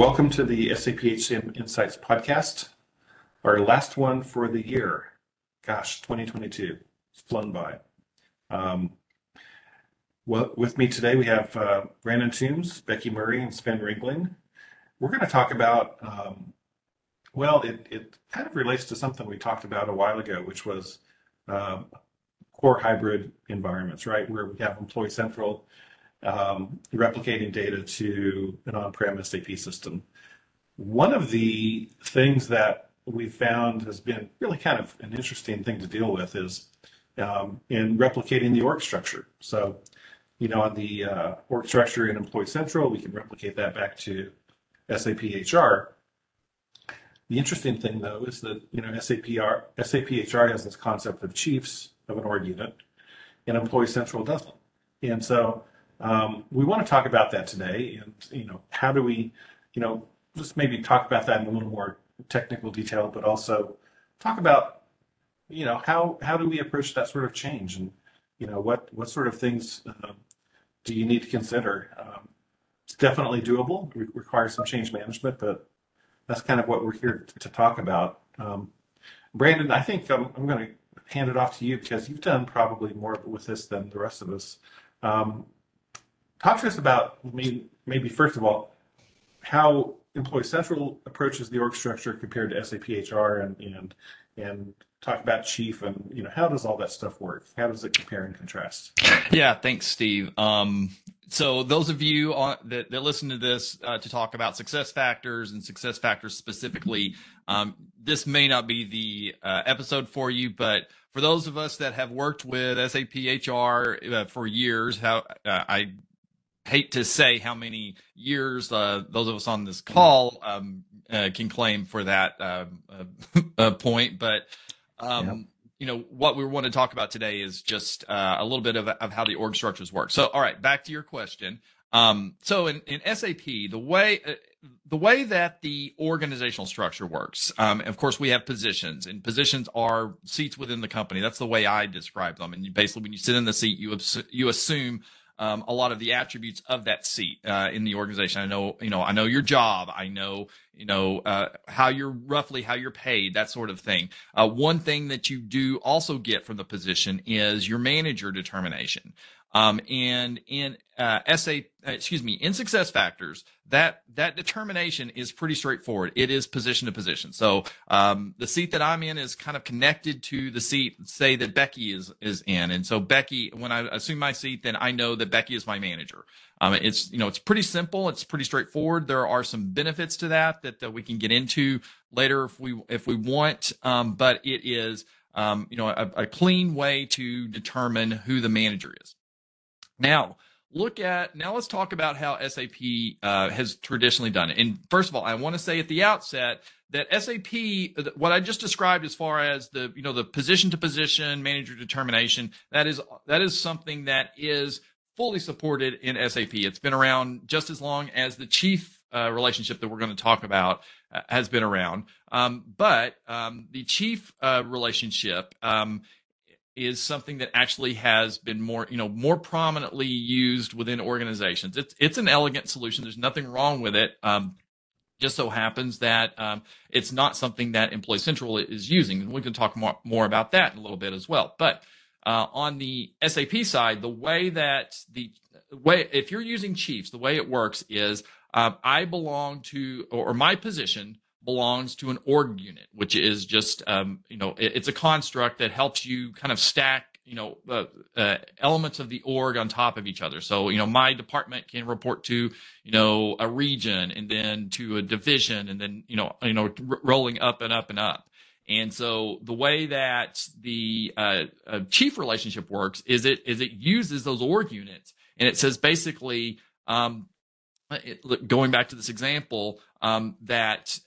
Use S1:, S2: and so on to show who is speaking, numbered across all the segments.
S1: Welcome to the SAP HCM Insights podcast, our last one for the year. Gosh, 2022, it's flown by. Um, well, with me today we have uh, Brandon Toombs, Becky Murray, and Sven Ringling. We're going to talk about, um, well, it, it kind of relates to something we talked about a while ago, which was um, core hybrid environments, right? Where we have Employee Central um, replicating data to an on-prem SAP system. One of the things that we found has been really kind of an interesting thing to deal with is um, in replicating the org structure. So, you know, on the uh, org structure in Employee Central, we can replicate that back to SAP HR. The interesting thing, though, is that you know SAP, R, SAP HR has this concept of chiefs of an org unit, and Employee Central doesn't. And so um, we want to talk about that today, and you know, how do we, you know, just maybe talk about that in a little more technical detail, but also talk about, you know, how how do we approach that sort of change, and you know, what what sort of things uh, do you need to consider? Um, it's definitely doable. It requires some change management, but that's kind of what we're here to talk about. Um, Brandon, I think I'm, I'm going to hand it off to you because you've done probably more with this than the rest of us. Um, talk to us about maybe, maybe first of all how Employee Central approaches the org structure compared to SAP HR and and and talk about chief and you know how does all that stuff work? How does it compare and contrast?
S2: Yeah thanks steve. Um, so those of you on, that, that listen to this uh, to talk about success factors and success factors specifically um, this may not be the uh, episode for you but for those of us that have worked with sap hr uh, for years how uh, i hate to say how many years uh, those of us on this call um, uh, can claim for that um, uh, point, but um, yep. you know what we want to talk about today is just uh, a little bit of, of how the org structures work. So, all right, back to your question. Um, so in, in SAP, the way uh, the way that the organizational structure works, um, of course, we have positions, and positions are seats within the company. That's the way I describe them. And basically, when you sit in the seat, you you assume um, a lot of the attributes of that seat uh, in the organization. I know, you know, I know your job. I know, you know, uh, how you're roughly how you're paid, that sort of thing. Uh, one thing that you do also get from the position is your manager determination. Um, and in uh, SA, uh, excuse me, in success factors, that that determination is pretty straightforward. It is position to position. So um, the seat that I'm in is kind of connected to the seat, say that Becky is is in, and so Becky, when I assume my seat, then I know that Becky is my manager. Um, it's you know it's pretty simple. It's pretty straightforward. There are some benefits to that that, that we can get into later if we if we want. Um, but it is um, you know a, a clean way to determine who the manager is. Now, look at now let's talk about how SAP uh, has traditionally done it. And first of all, I want to say at the outset that SAP, what I just described as far as the you know the position to position manager determination, that is that is something that is fully supported in SAP. It's been around just as long as the chief uh, relationship that we're going to talk about uh, has been around. Um, but um, the chief uh, relationship um, is something that actually has been more, you know, more prominently used within organizations. It's it's an elegant solution. There's nothing wrong with it. Um, just so happens that um, it's not something that Employee Central is using, and we can talk more more about that in a little bit as well. But uh, on the SAP side, the way that the way if you're using Chiefs, the way it works is um, I belong to or, or my position belongs to an org unit, which is just um, you know it, it's a construct that helps you kind of stack you know uh, uh, elements of the org on top of each other. So you know my department can report to you know a region and then to a division and then you know you know r- rolling up and up and up. And so the way that the uh, uh chief relationship works is it is it uses those org units and it says basically um, going back to this example, um, that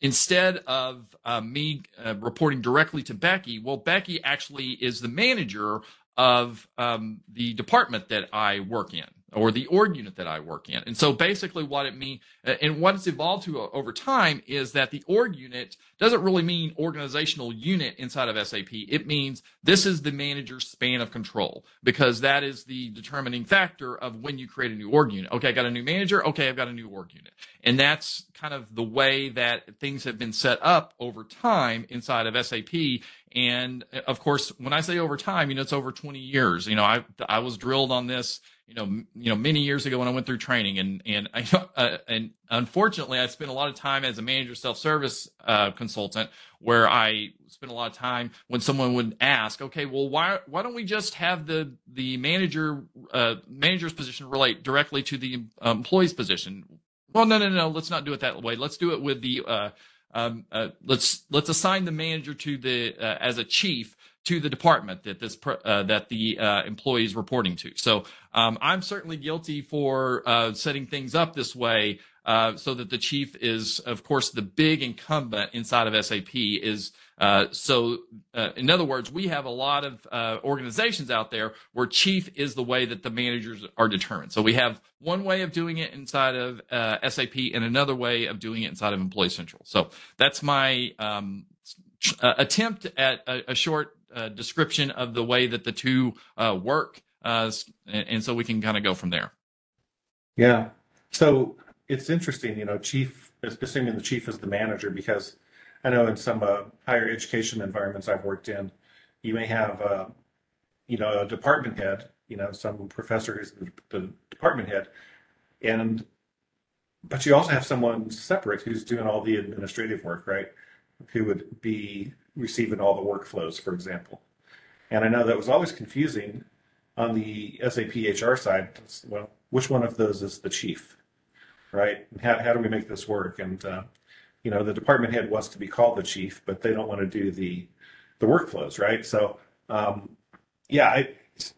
S2: instead of uh, me uh, reporting directly to Becky, well, Becky actually is the manager of um, the department that I work in. or the org unit that I work in. And so basically what it means uh, and what it's evolved to over time is that the org unit doesn't really mean organizational unit inside of SAP. It means this is the manager's span of control because that is the determining factor of when you create a new org unit. Okay, I got a new manager. Okay, I've got a new org unit. And that's kind of the way that things have been set up over time inside of SAP. And of course, when I say over time, you know, it's over 20 years. You know, I, I was drilled on this you know, you know, many years ago when I went through training, and and I, uh, and unfortunately, I spent a lot of time as a manager self service uh, consultant, where I spent a lot of time when someone would ask, okay, well, why why don't we just have the the manager uh, manager's position relate directly to the employee's position? Well, no, no, no, let's not do it that way. Let's do it with the uh, um, uh, let's let's assign the manager to the uh, as a chief to the department that this uh, that the uh, employee is reporting to. So um, I'm certainly guilty for uh, setting things up this way, uh, so that the chief is, of course, the big incumbent inside of SAP. Is uh, so. Uh, in other words, we have a lot of organizations out there where chief is the way that the managers are determined. So we have one way of doing it inside of SAP and another way of doing it inside of Employee Central. So that's my um, attempt at a, a short uh, description of the way that the two uh, work, uh, and, and, so we can kind of go from there.
S1: Yeah. So it's interesting, you know, chief, assuming the chief is the manager, because I know in some uh, higher education environments I've worked in, you may have, uh, you know, a department head, you know, some professor who's the, the department head, and but you also have someone separate who's doing all the administrative work, right? Who would be receiving all the workflows, for example. And I know that was always confusing on the SAP HR side. Well, which one of those is the chief, right? How, how do we make this work? And, uh, you know, the department head wants to be called the chief, but they don't want to do the, the workflows, right? So, um, yeah, I,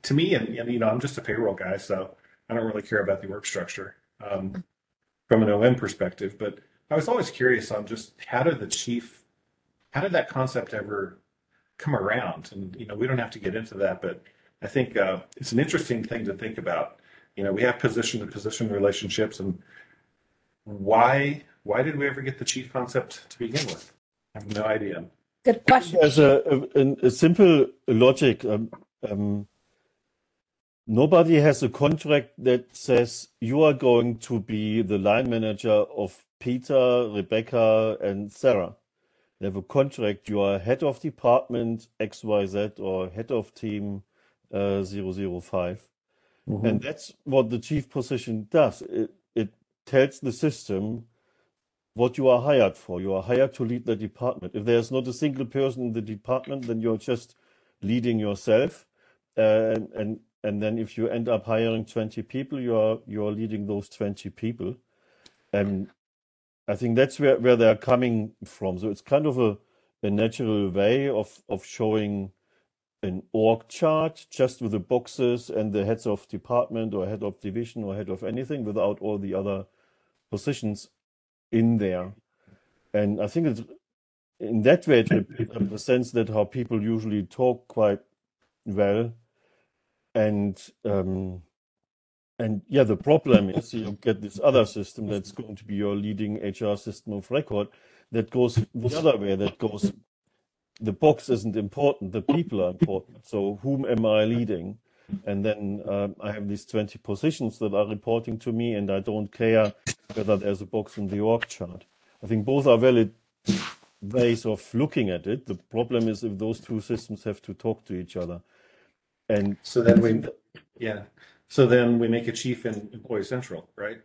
S1: to me, and, and, you know, I'm just a payroll guy, so I don't really care about the org structure um, from an OM perspective. But I was always curious on just how did the chief how did that concept ever come around? And you know, we don't have to get into that, but I think uh, it's an interesting thing to think about. You know, we have position to position relationships, and why why did we ever get the chief concept to begin with? I have no idea.
S3: Good question.
S4: There's a, a, a simple logic. Um, um, nobody has a contract that says you are going to be the line manager of Peter, Rebecca, and Sarah they have a contract, you are head of department XYZ or head of team uh, 005. Mm-hmm. And that's what the chief position does. It, it tells the system what you are hired for. You are hired to lead the department. If there's not a single person in the department, then you're just leading yourself. Uh, and, and, and then if you end up hiring 20 people, you are, you are leading those 20 people. And I think that's where, where they're coming from. So it's kind of a, a natural way of, of showing an org chart just with the boxes and the heads of department or head of division or head of anything without all the other positions in there. And I think it's in that way it represents that how people usually talk quite well. And um, and yeah, the problem is you get this other system that's going to be your leading HR system of record that goes the other way, that goes, the box isn't important, the people are important. So whom am I leading? And then um, I have these 20 positions that are reporting to me, and I don't care whether there's a box in the org chart. I think both are valid ways of looking at it. The problem is if those two systems have to talk to each other. And
S1: so then we, yeah. So then we make a chief in Employee Central, right?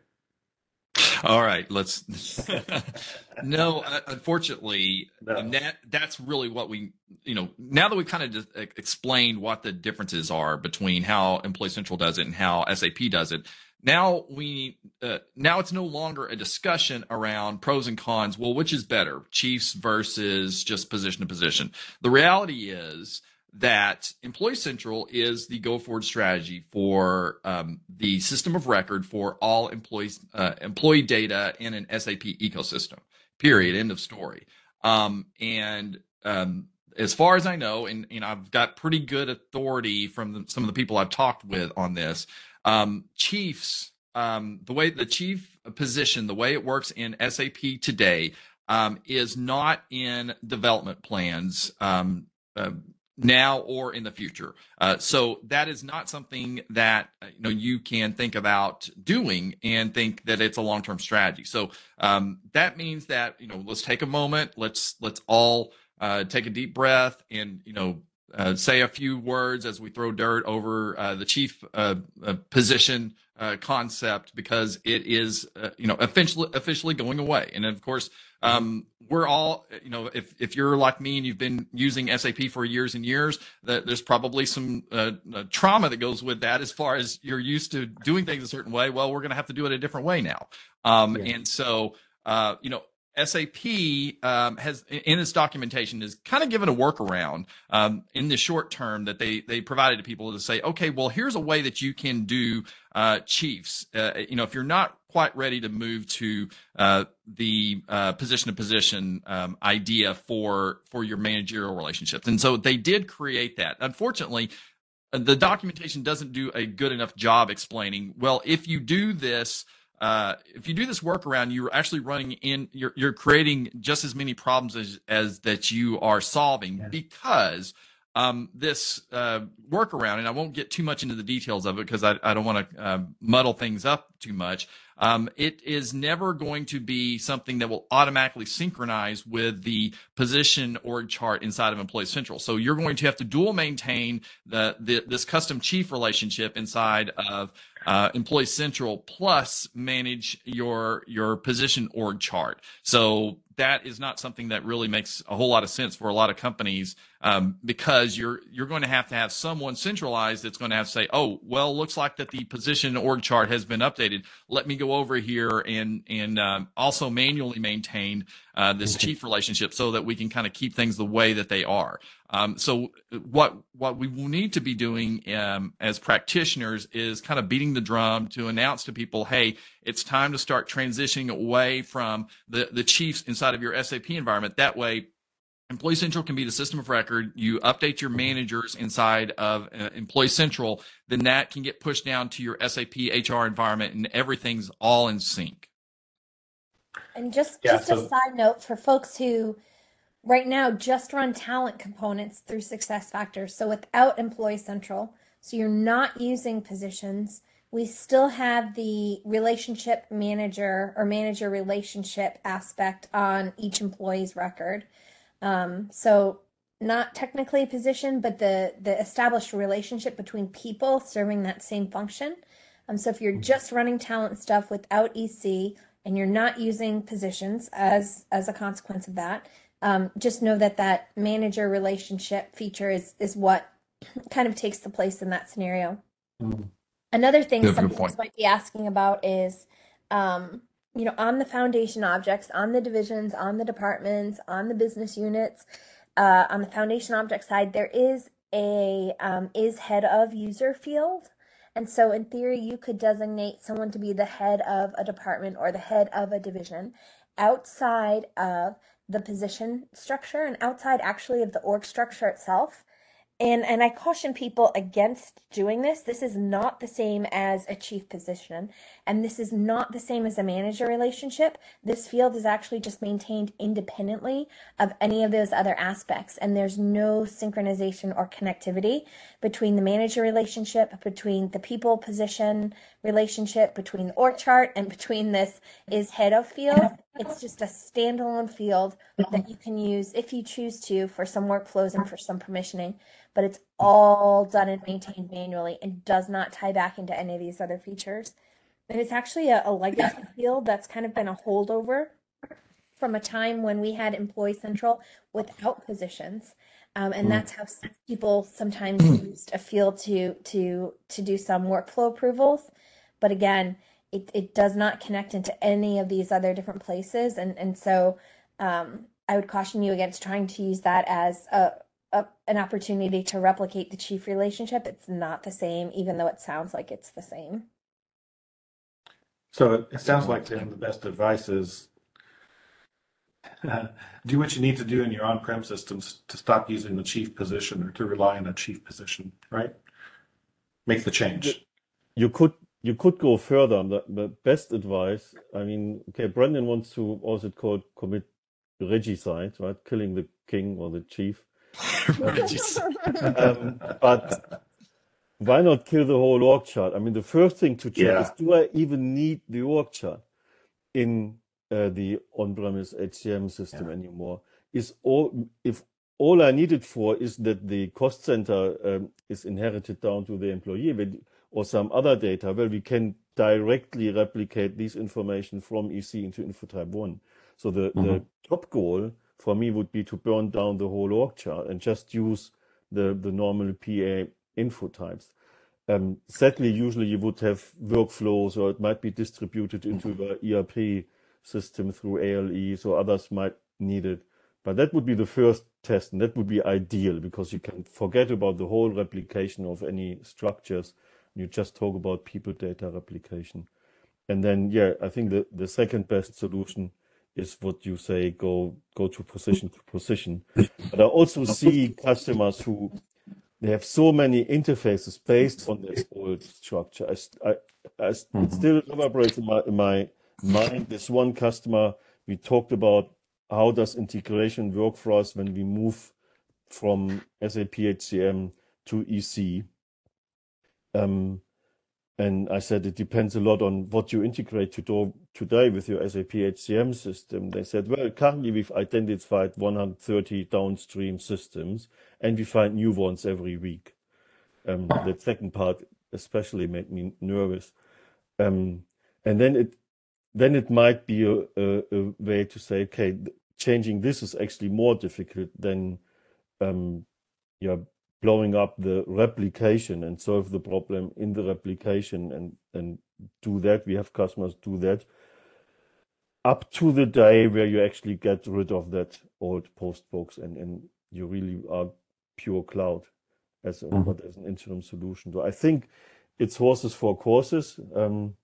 S2: All right, let's. no, uh, unfortunately, no. that that's really what we, you know, now that we kind of explained what the differences are between how Employee Central does it and how SAP does it. Now we, uh, now it's no longer a discussion around pros and cons. Well, which is better, Chiefs versus just position to position? The reality is that Employee Central is the go forward strategy for um, the system of record for all employees uh, employee data in an SAP ecosystem. Period. End of story. Um, and um, as far as I know, and, and I've got pretty good authority from the, some of the people I've talked with on this. um, chiefs, um, the way the chief position, the way it works in SAP today, um, is not in development plans uh, now or in the future. Uh, so that is not something that uh, you know you can think about doing and think that it's a long term strategy. So um, that means that you know let's take a moment. Let's let's all uh, take a deep breath and you know uh, say a few words as we throw dirt over uh, the chief uh, position uh, concept because it is, uh, you know, officially officially going away. And of course, um, we're all, you know, if if you're like me and you've been using SAP for years and years, that there's probably some trauma that goes with that as far as you're used to doing things a certain way. Well, we're going to have to do it a different way now. Um, yeah. And so, you know, SAP um, has in its documentation is kind of given a workaround um, in the short term that they they provided to people to say, okay, well, here's a way that you can do uh, chiefs. Uh, you know, if you're not quite ready to move to uh, the uh, position to position um, idea for for your managerial relationships, and so they did create that. Unfortunately, the documentation doesn't do a good enough job explaining. Well, if you do this uh, if you do this workaround, you're actually running in, you're, you're creating just as many problems as, as that you are solving yeah. because um, this uh, workaround, and I won't get too much into the details of it because I, I don't want to uh, muddle things up too much. Um, it is never going to be something that will automatically synchronize with the position org chart inside of Employee Central. So you're going to have to dual maintain the, the this custom chief relationship inside of uh, Employee Central plus manage your your position org chart. So that is not something that really makes a whole lot of sense for a lot of companies um, because you're you're going to have to have someone centralized that's going to have to say, oh, well, looks like that the position org chart has been updated. Let me go over here and and um, also manually maintain uh, this chief relationship so that we can kind of keep things the way that they are. Um, so what what we will need to be doing um, as practitioners is kind of beating the drum to announce to people, hey, it's time to start transitioning away from the the chiefs inside of your SAP environment. That way, Employee Central can be the system of record. You update your managers inside of uh, Employee Central, then that can get pushed down to your SAP HR environment, and everything's all in sync.
S3: And just yeah, just so- a side note for folks who right now just run talent components through Success Factors, so without Employee Central, so you're not using positions. We still have the relationship manager or manager relationship aspect on each employee's record. Um, so not technically a position, but the the established relationship between people serving that same function. Um, so if you're just running talent stuff without EC and you're not using positions as as a consequence of that, um, just know that that manager relationship feature is is what kind of takes the place in that scenario. Mm. Another thing some people might be asking about is um, you know, on the foundation objects, on the divisions, on the departments, on the business units, uh, on the foundation object side, there is a um, is head of user field. And so, in theory, you could designate someone to be the head of a department or the head of a division outside of the position structure and outside actually of the org structure itself and and I caution people against doing this. This is not the same as a chief position, and this is not the same as a manager relationship. This field is actually just maintained independently of any of those other aspects, and there's no synchronization or connectivity between the manager relationship, between the people position relationship, between the org chart, and between this is head of field. It's just a standalone field that you can use if you choose to for some workflows and for some permissioning but it's all done and maintained manually and does not tie back into any of these other features. And it's actually a, a legacy field that's kind of been a holdover from a time when we had Employee Central without positions. Um, and that's how people sometimes used a field to to to do some workflow approvals. But again, it, it does not connect into any of these other different places. And and so um, I would caution you against trying to use that as a, a, an opportunity to replicate the chief relationship. It's not the same, even though it sounds like it's the same.
S1: So it, it sounds like then the best advice is uh, do what you need to do in your on-prem systems to stop using the chief position or to rely on a chief position, right? Make the change.
S4: you could you could go further. The, the best advice, I mean, okay, Brandon wants to also called commit regicide, right? Killing the king or the chief. um, but why not kill the whole org chart? I mean, the first thing to check yeah. is do I even need the org chart in uh, the on-premise HCM system yeah. anymore? Is all if all I need it for is that the cost center um, is inherited down to the employee or some other data, well, we can directly replicate this information from EC into InfoType 1. So the, mm-hmm. the top goal for me would be to burn down the whole org chart and just use the, the normal PA info types. Um, sadly, usually you would have workflows or it might be distributed into the ERP system through ALE, so others might need it. But that would be the first test, and that would be ideal because you can forget about the whole replication of any structures. You just talk about people data replication. And then, yeah, I think the, the second best solution is what you say, go go to position to position. But I also see customers who they have so many interfaces based on this old structure. I, I, I it mm-hmm. still reverberates in my, in my mind. This one customer, we talked about how does integration work for us when we move from SAP HCM to EC. Um, and I said it depends a lot on what you integrate to do, today with your SAP HCM system. They said, well, currently we've identified 130 downstream systems and we find new ones every week. Um, the second part especially made me nervous. Um, and then it, then it might be a, a, a, way to say, okay, changing this is actually more difficult than, um, yeah, blowing up the replication and solve the problem in the replication and, and do that. We have customers do that up to the day where you actually get rid of that old post box and, and you really are pure cloud as, a, mm-hmm. as an interim solution. So I think it's horses for courses. Um,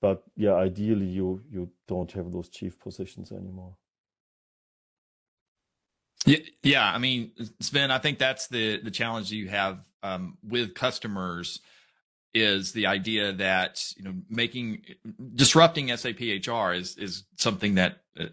S4: but yeah, ideally you, you don't have those chief positions anymore.
S2: Yeah, yeah. I mean, Sven, I think that's the the challenge you have um, with customers is the idea that you know making disrupting SAP HR is is something that uh,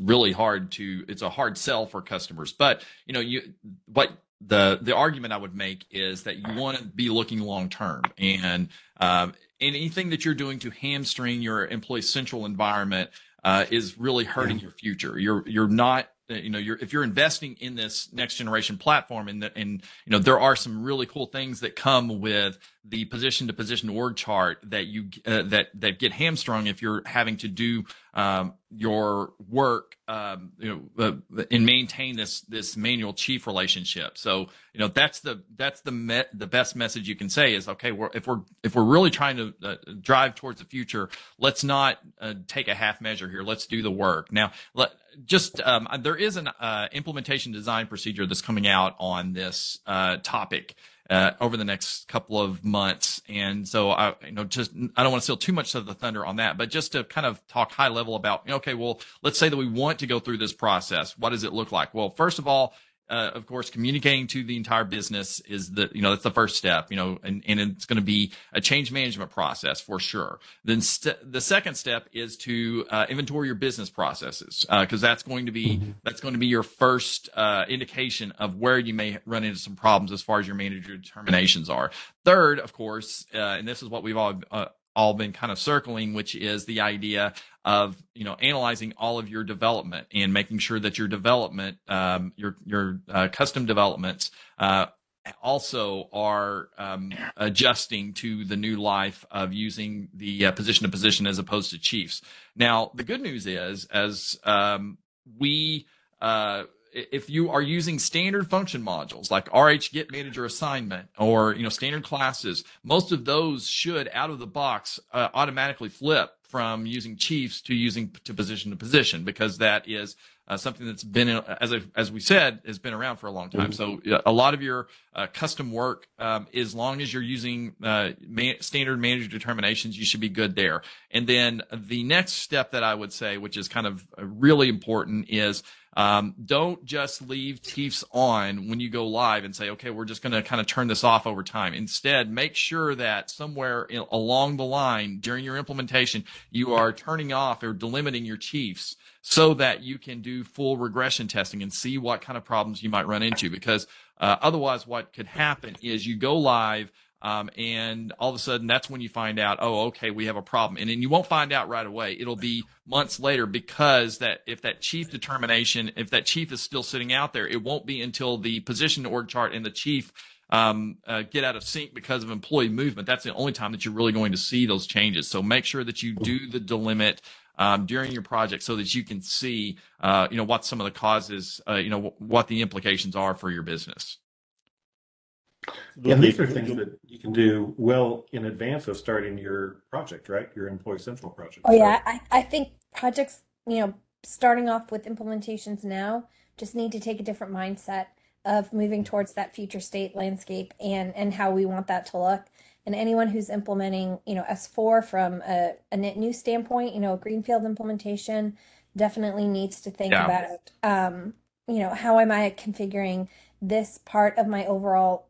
S2: really hard to it's a hard sell for customers. But you know, you what the the argument I would make is that you want to be looking long term and um, anything that you're doing to hamstring your employee central environment uh, is really hurting your future. You're you're not you know you're if you're investing in this next generation platform and the, and you know there are some really cool things that come with the position to position org chart that you uh, that that get hamstrung if you're having to do um, your work um, you know uh, and maintain this this manual chief relationship. So you know that's the that's the me- the best message you can say is okay we're, if we're if we're really trying to uh, drive towards the future let's not uh, take a half measure here. Let's do the work. Now let, just um, there is an uh, implementation design procedure that's coming out on this uh, topic uh, over the next couple of months. And so I, you know, just I don't want to steal too much of the thunder on that, but just to kind of talk high level about, okay, well, let's say that we want to go through this process. What does it look like? Well, first of all, uh, of course, communicating to the entire business is the, you know, that's the first step, you know, and, and it's going to be a change management process for sure. Then st- the second step is to uh, inventory your business processes, because uh, that's going to be, that's going to be your first uh, indication of where you may run into some problems as far as your manager determinations are. Third, of course, uh, and this is what we've all, uh, all been kind of circling, which is the idea of you know analyzing all of your development and making sure that your development, um, your your uh, custom developments, uh, also are um, adjusting to the new life of using the uh, position to position as opposed to chiefs. Now, the good news is, as um, we uh, if you are using standard function modules like RH get manager assignment or you know standard classes, most of those should out of the box uh, automatically flip from using chiefs to using to position to position because that is uh, something that's been, as I, as we said, has been around for a long time. So a lot of your uh, custom work, um, as long as you're using uh, man- standard manager determinations, you should be good there. And then the next step that I would say, which is kind of really important, is um, don't just leave chiefs on when you go live and say, okay, we're just going to kind of turn this off over time. Instead, make sure that somewhere in, along the line during your implementation, you are turning off or delimiting your chiefs so that you can do full regression testing and see what kind of problems you might run into. Because uh, otherwise, what could happen is you go live um, and all of a sudden, that's when you find out, oh, okay, we have a problem. And then you won't find out right away. It'll be months later because that if that chief determination, if that chief is still sitting out there, it won't be until the position org chart and the chief um, uh, get out of sync because of employee movement. That's the only time that you're really going to see those changes. So make sure that you do the delimit um, during your project so that you can see, uh, you know, what some of the causes, uh, you know, what the implications are for your business.
S1: Yeah, these are things that you can do well in advance of starting your project, right? Your Employee Central project.
S3: Oh, yeah. I, I think projects, you know, starting off with implementations now just need to take a different mindset of moving towards that future state landscape and and how we want that to look and anyone who's implementing you know s4 from a, a net new standpoint you know a greenfield implementation definitely needs to think yeah. about um, you know how am i configuring this part of my overall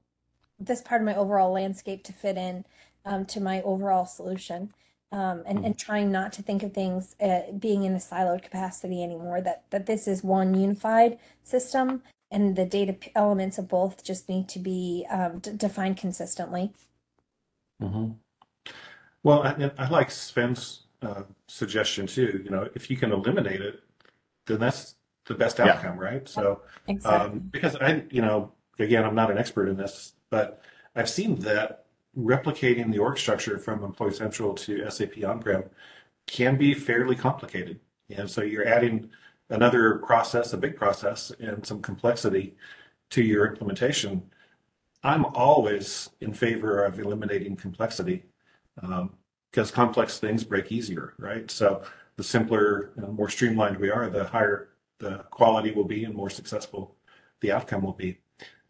S3: this part of my overall landscape to fit in um, to my overall solution um, and, and trying not to think of things uh, being in a siloed capacity anymore that that this is one unified system and the data elements of both just need to be um, d- defined consistently
S1: mm-hmm. well I, I, like sven's uh, suggestion too you know if you can eliminate it then that's the best outcome yeah. right so exactly. Um, because i you know again i'm not an expert in this but I've seen that replicating the org structure from Employee Central to SAP on-prem can be fairly complicated. And so you're adding another process, a big process, and some complexity to your implementation. I'm always in favor of eliminating complexity um, because complex things break easier, right? So the simpler and more streamlined we are, the higher the quality will be and more successful the outcome will be.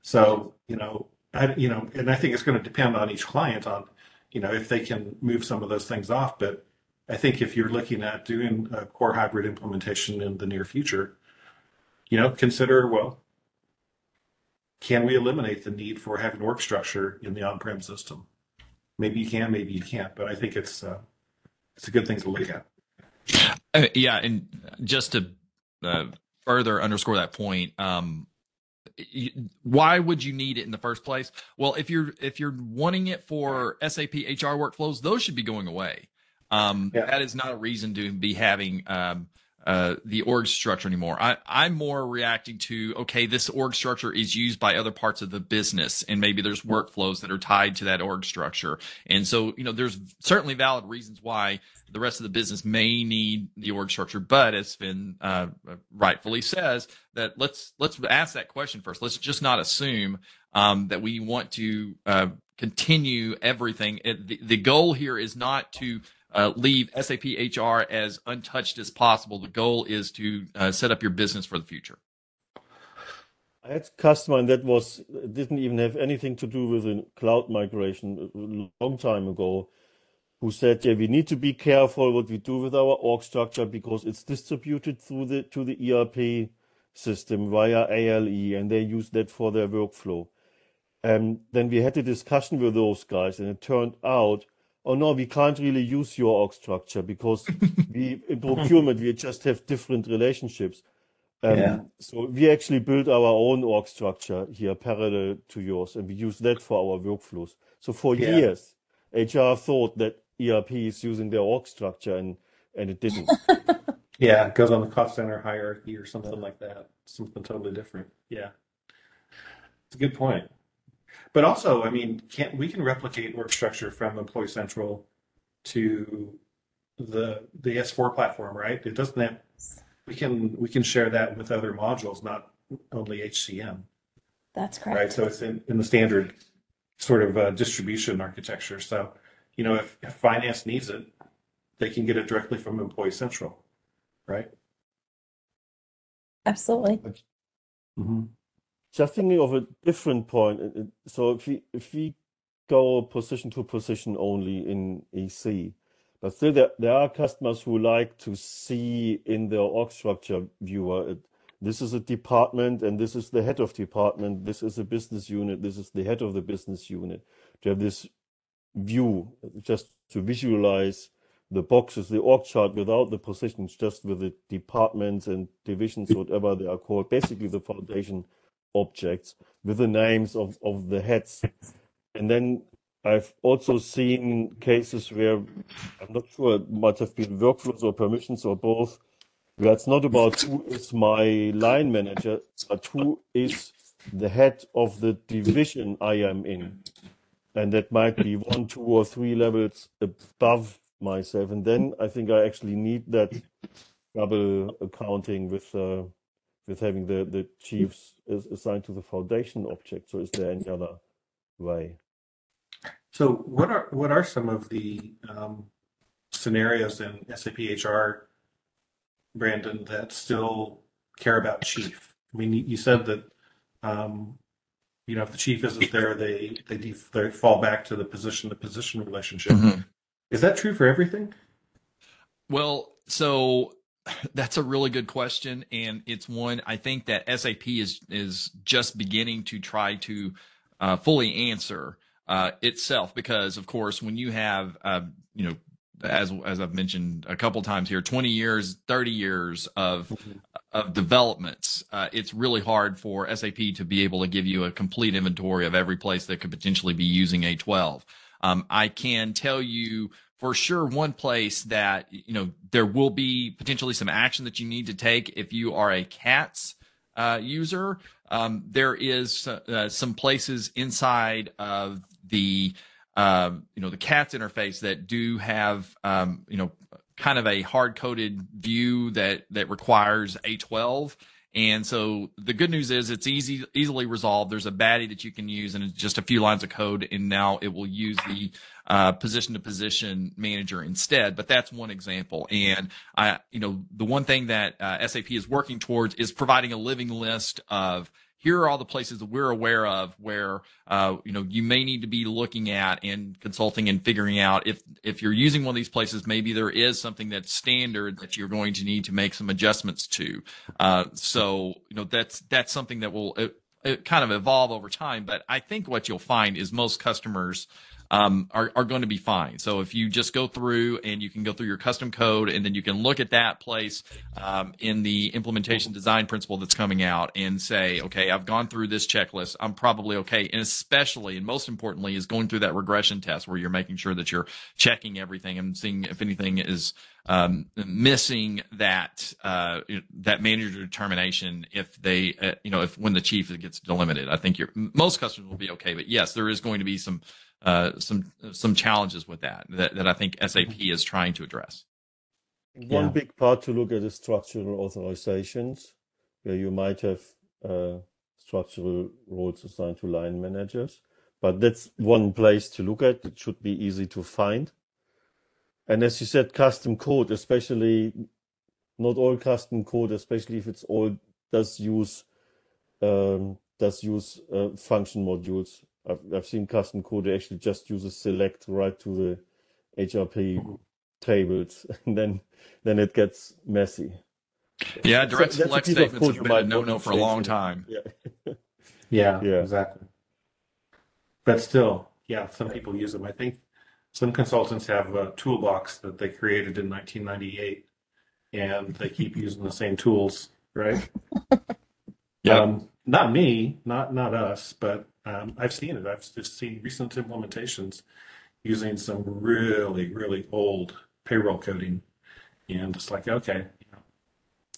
S1: So, you know, I, you know, and I think it's going to depend on each client on, you know, if they can move some of those things off. But I think if you're looking at doing a core hybrid implementation in the near future, you know, consider well, can we eliminate the need for having org structure in the on-prem system? Maybe you can, maybe you can't, but I think it's uh, it's a good thing to look at.
S2: Uh, yeah, and just to uh, further underscore that point, um, why would you need it in the first place? Well, if you're if you're wanting it for SAP HR workflows, those should be going away. Um, yeah. That is not a reason to be having um, uh, the org structure anymore. I, I'm more reacting to okay, this org structure is used by other parts of the business, and maybe there's workflows that are tied to that org structure, and so you know there's certainly valid reasons why the rest of the business may need the org structure. But as Sven uh, rightfully says, that let's let's ask that question first. Let's just not assume um, that we want to uh, continue everything. The, the goal here is not to uh, leave SAP HR as untouched as possible. The goal is to uh, set up your business for the future.
S4: I had customer and that was didn't even have anything to do with a cloud migration a long time ago who said, yeah, we need to be careful what we do with our org structure because it's distributed through the to the ERP system via ALE, and they use that for their workflow. And then we had a discussion with those guys, and it turned out, oh no, we can't really use your org structure because we in procurement we just have different relationships. Um, yeah. So we actually built our own org structure here parallel to yours, and we use that for our workflows. So for yeah. years, HR thought that ERP is using their org structure and and it didn't.
S1: yeah, it goes on the cost center hierarchy or something like that. Something totally different. Yeah. It's a good point. But also, I mean, can we can replicate org structure from Employee Central to the the S4 platform, right? It doesn't have we can we can share that with other modules, not only HCM.
S3: That's correct.
S1: Right. So it's in, in the standard sort of uh, distribution architecture. So you know, if, if finance needs it, they can get it directly from Employee Central, right?
S3: Absolutely.
S4: Mm-hmm. Just thinking of a different point. So if we if we go position to position only in EC, but still there, there are customers who like to see in their org structure viewer, uh, this is a department and this is the head of department, this is a business unit, this is the head of the business unit. To have this view, just to visualize the boxes, the org chart without the positions, just with the departments and divisions, whatever they are called, basically the foundation objects with the names of, of the heads. And then I've also seen cases where I'm not sure it might have been workflows or permissions or both, where it's not about who is my line manager, but who is the head of the division I am in. And that might be one, two, or three levels above myself. And then I think I actually need that double accounting with uh, with having the, the chiefs assigned to the foundation object. So is there any other way?
S1: So what are what are some of the um, scenarios in SAP HR, Brandon, that still care about chief? I mean, you said that um, you know if the chief isn't there, they they, def- they fall back to the position to position relationship. Mm-hmm. Is that true for everything?
S2: Well, so that's a really good question, and it's one I think that SAP is is just beginning to try to uh, fully answer uh, itself, because of course, when you have uh, you know as as I've mentioned a couple times here, 20 years, 30 years of mm-hmm. of developments, uh, it's really hard for SAP to be able to give you a complete inventory of every place that could potentially be using A12. Um, I can tell you for sure one place that you know there will be potentially some action that you need to take if you are a CATS uh, user. Um, there is uh, some places inside of the um, you know the CATS interface that do have um, you know kind of a hard coded view that that requires A12 and so the good news is it's easy, easily resolved. There's a BAdI that you can use and it's just a few lines of code. And now it will use the uh, position to position manager instead. But that's one example. And I, you know, the one thing that uh, SAP is working towards is providing a living list of here are all the places that we're aware of where uh, you know you may need to be looking at and consulting and figuring out if if you're using one of these places maybe there is something that's standard that you're going to need to make some adjustments to. Uh, so you know that's that's something that will it, it kind of evolve over time but i think what you'll find is most customers um, are, are going to be fine. So if you just go through and you can go through your custom code and then you can look at that place um, in the implementation design principle that's coming out and say, okay, I've gone through this checklist. I'm probably okay. And especially and most importantly is going through that regression test where you're making sure that you're checking everything and seeing if anything is um, missing that uh, that manager determination if they uh, you know if when the chief gets delimited. I think your most customers will be okay, but yes, there is going to be some uh, some some challenges with that, that that I think SAP mm-hmm. is trying to address.
S4: One yeah. big part to look at is structural authorizations, where you might have uh, structural roles assigned to line managers. But that's one place to look at. It should be easy to find. And as you said, custom code, especially not all custom code, especially if it's all does use um, does use uh, function modules I've, I've seen custom code actually just uses select right to the HRP tables, and then then it gets messy.
S2: Yeah, direct so select statements have been a no-no for a long time.
S1: Yeah. yeah, yeah, exactly. But still, yeah, some people use them. I think some consultants have a toolbox that they created in 1998, and they keep using the same tools, right?
S2: yeah. Um,
S1: not me, not not us, but um, I've seen it. I've just seen recent implementations using some really, really old payroll coding. And it's like, okay,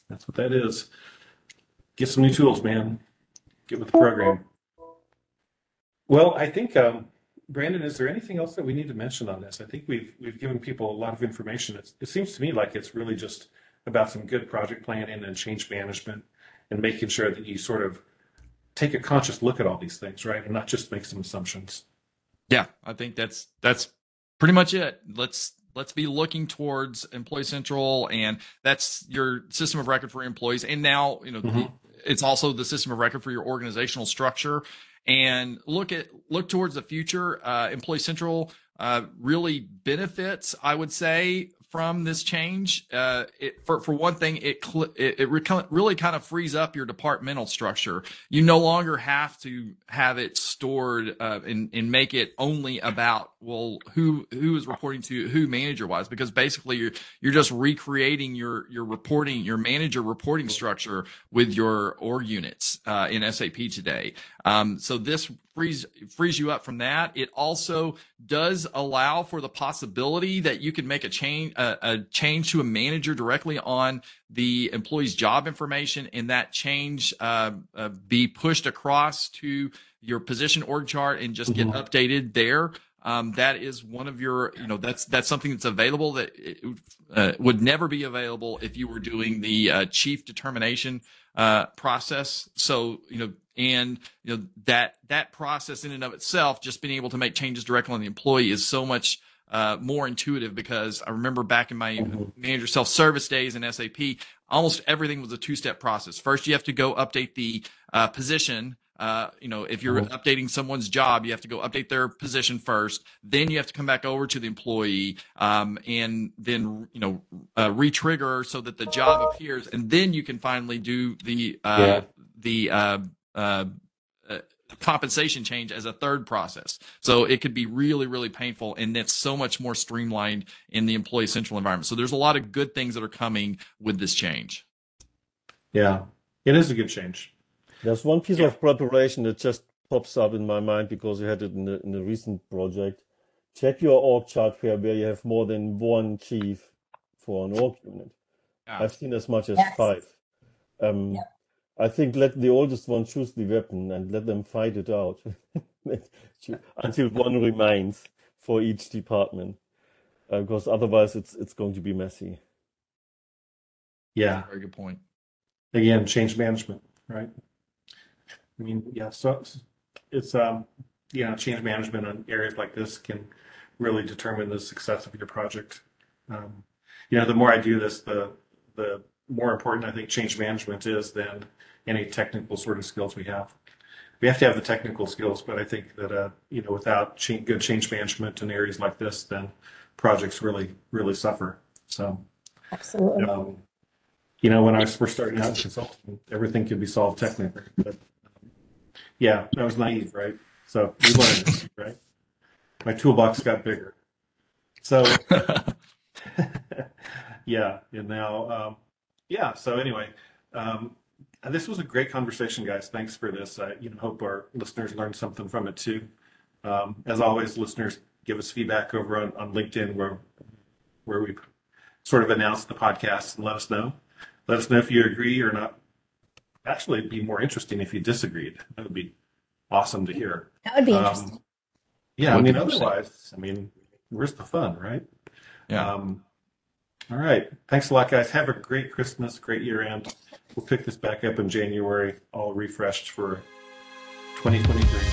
S1: that's what that is. Get some new tools, man. Get with the program. Well, I think, um, Brandon, is there anything else that we need to mention on this? I think we've we've given people a lot of information. It's, it seems to me like it's really just about some good project planning and change management and making sure that you sort of take a conscious look at all these things, right? And not just make some assumptions.
S2: Yeah, I think that's that's pretty much it. Let's let's be looking towards Employee Central, and that's your system of record for employees. And now, you know, mm-hmm. it's also the system of record for your organizational structure. And look at look towards the future. Uh, Employee Central uh, really benefits, I would say, from this change. Uh, it, for for one thing, it cl- it, it really kind of frees up your departmental structure. You no longer have to have it stored uh, and and make it only about well who who is reporting to who manager wise because basically you're you're just recreating your your reporting your manager reporting structure with your org units uh, in SAP today. Um, so this frees frees you up from that. It also does allow for the possibility that you can make a change a, a change to a manager directly on the employee's job information, and that change uh, uh, be pushed across to your position org chart and just get mm-hmm. updated there. Um, that is one of your, you know, that's that's something that's available that uh, would never be available if you were doing the uh, chief determination uh, process. So, you know, and you know that that process in and of itself, just being able to make changes directly on the employee is so much uh, more intuitive because I remember back in my mm-hmm. manager self service days in SAP, almost everything was a two step process. First, you have to go update the uh, position uh, you know, if you're uh-huh. updating someone's job, you have to go update their position first. Then you have to come back over to the employee, um, and then you know, uh, re-trigger so that the job appears, and then you can finally do the uh, yeah. the uh, uh, compensation change as a third process. So it could be really, really painful, and it's so much more streamlined in the employee central environment. So there's a lot of good things that are coming with this change.
S1: Yeah, it is a good change.
S4: There's one piece yeah. of preparation that just pops up in my mind because you had it in the in the recent project. Check your org chart where where you have more than one chief for an org unit. Yeah. I've seen as much as yes. five. Um, yeah. I think let the oldest one choose the weapon and let them fight it out until one remains for each department, uh, because otherwise it's it's going to be messy.
S1: Yeah,
S2: very good point.
S1: Again, change management, right? I mean, yeah, so it's, um, you know, change management on areas like this can really determine the success of your project. Um, you know, the more I do this, the, the more important I think change management is than any technical sort of skills we have. We have to have the technical skills, but I think that, uh, you know, without ch- good change management in areas like this, then projects really, really suffer. So,
S3: absolutely. Um,
S1: you know, when I was first starting out in consulting, everything could be solved technically, but yeah, I was naive, right? So we learned, right? My toolbox got bigger. So yeah, and now um, yeah. So anyway, um, this was a great conversation, guys. Thanks for this. I you know hope our listeners learned something from it too. Um, as always, listeners give us feedback over on, on LinkedIn where where we sort of announce the podcast and let us know. Let us know if you agree or not actually it'd be more interesting if you disagreed. That would be awesome to hear.
S3: That would be um, interesting.
S1: Yeah, I mean, otherwise, I mean, where's the fun, right?
S2: Yeah. Um,
S1: all right. Thanks a lot, guys. Have a great Christmas, great year end. We'll pick this back up in January, all refreshed for 2022.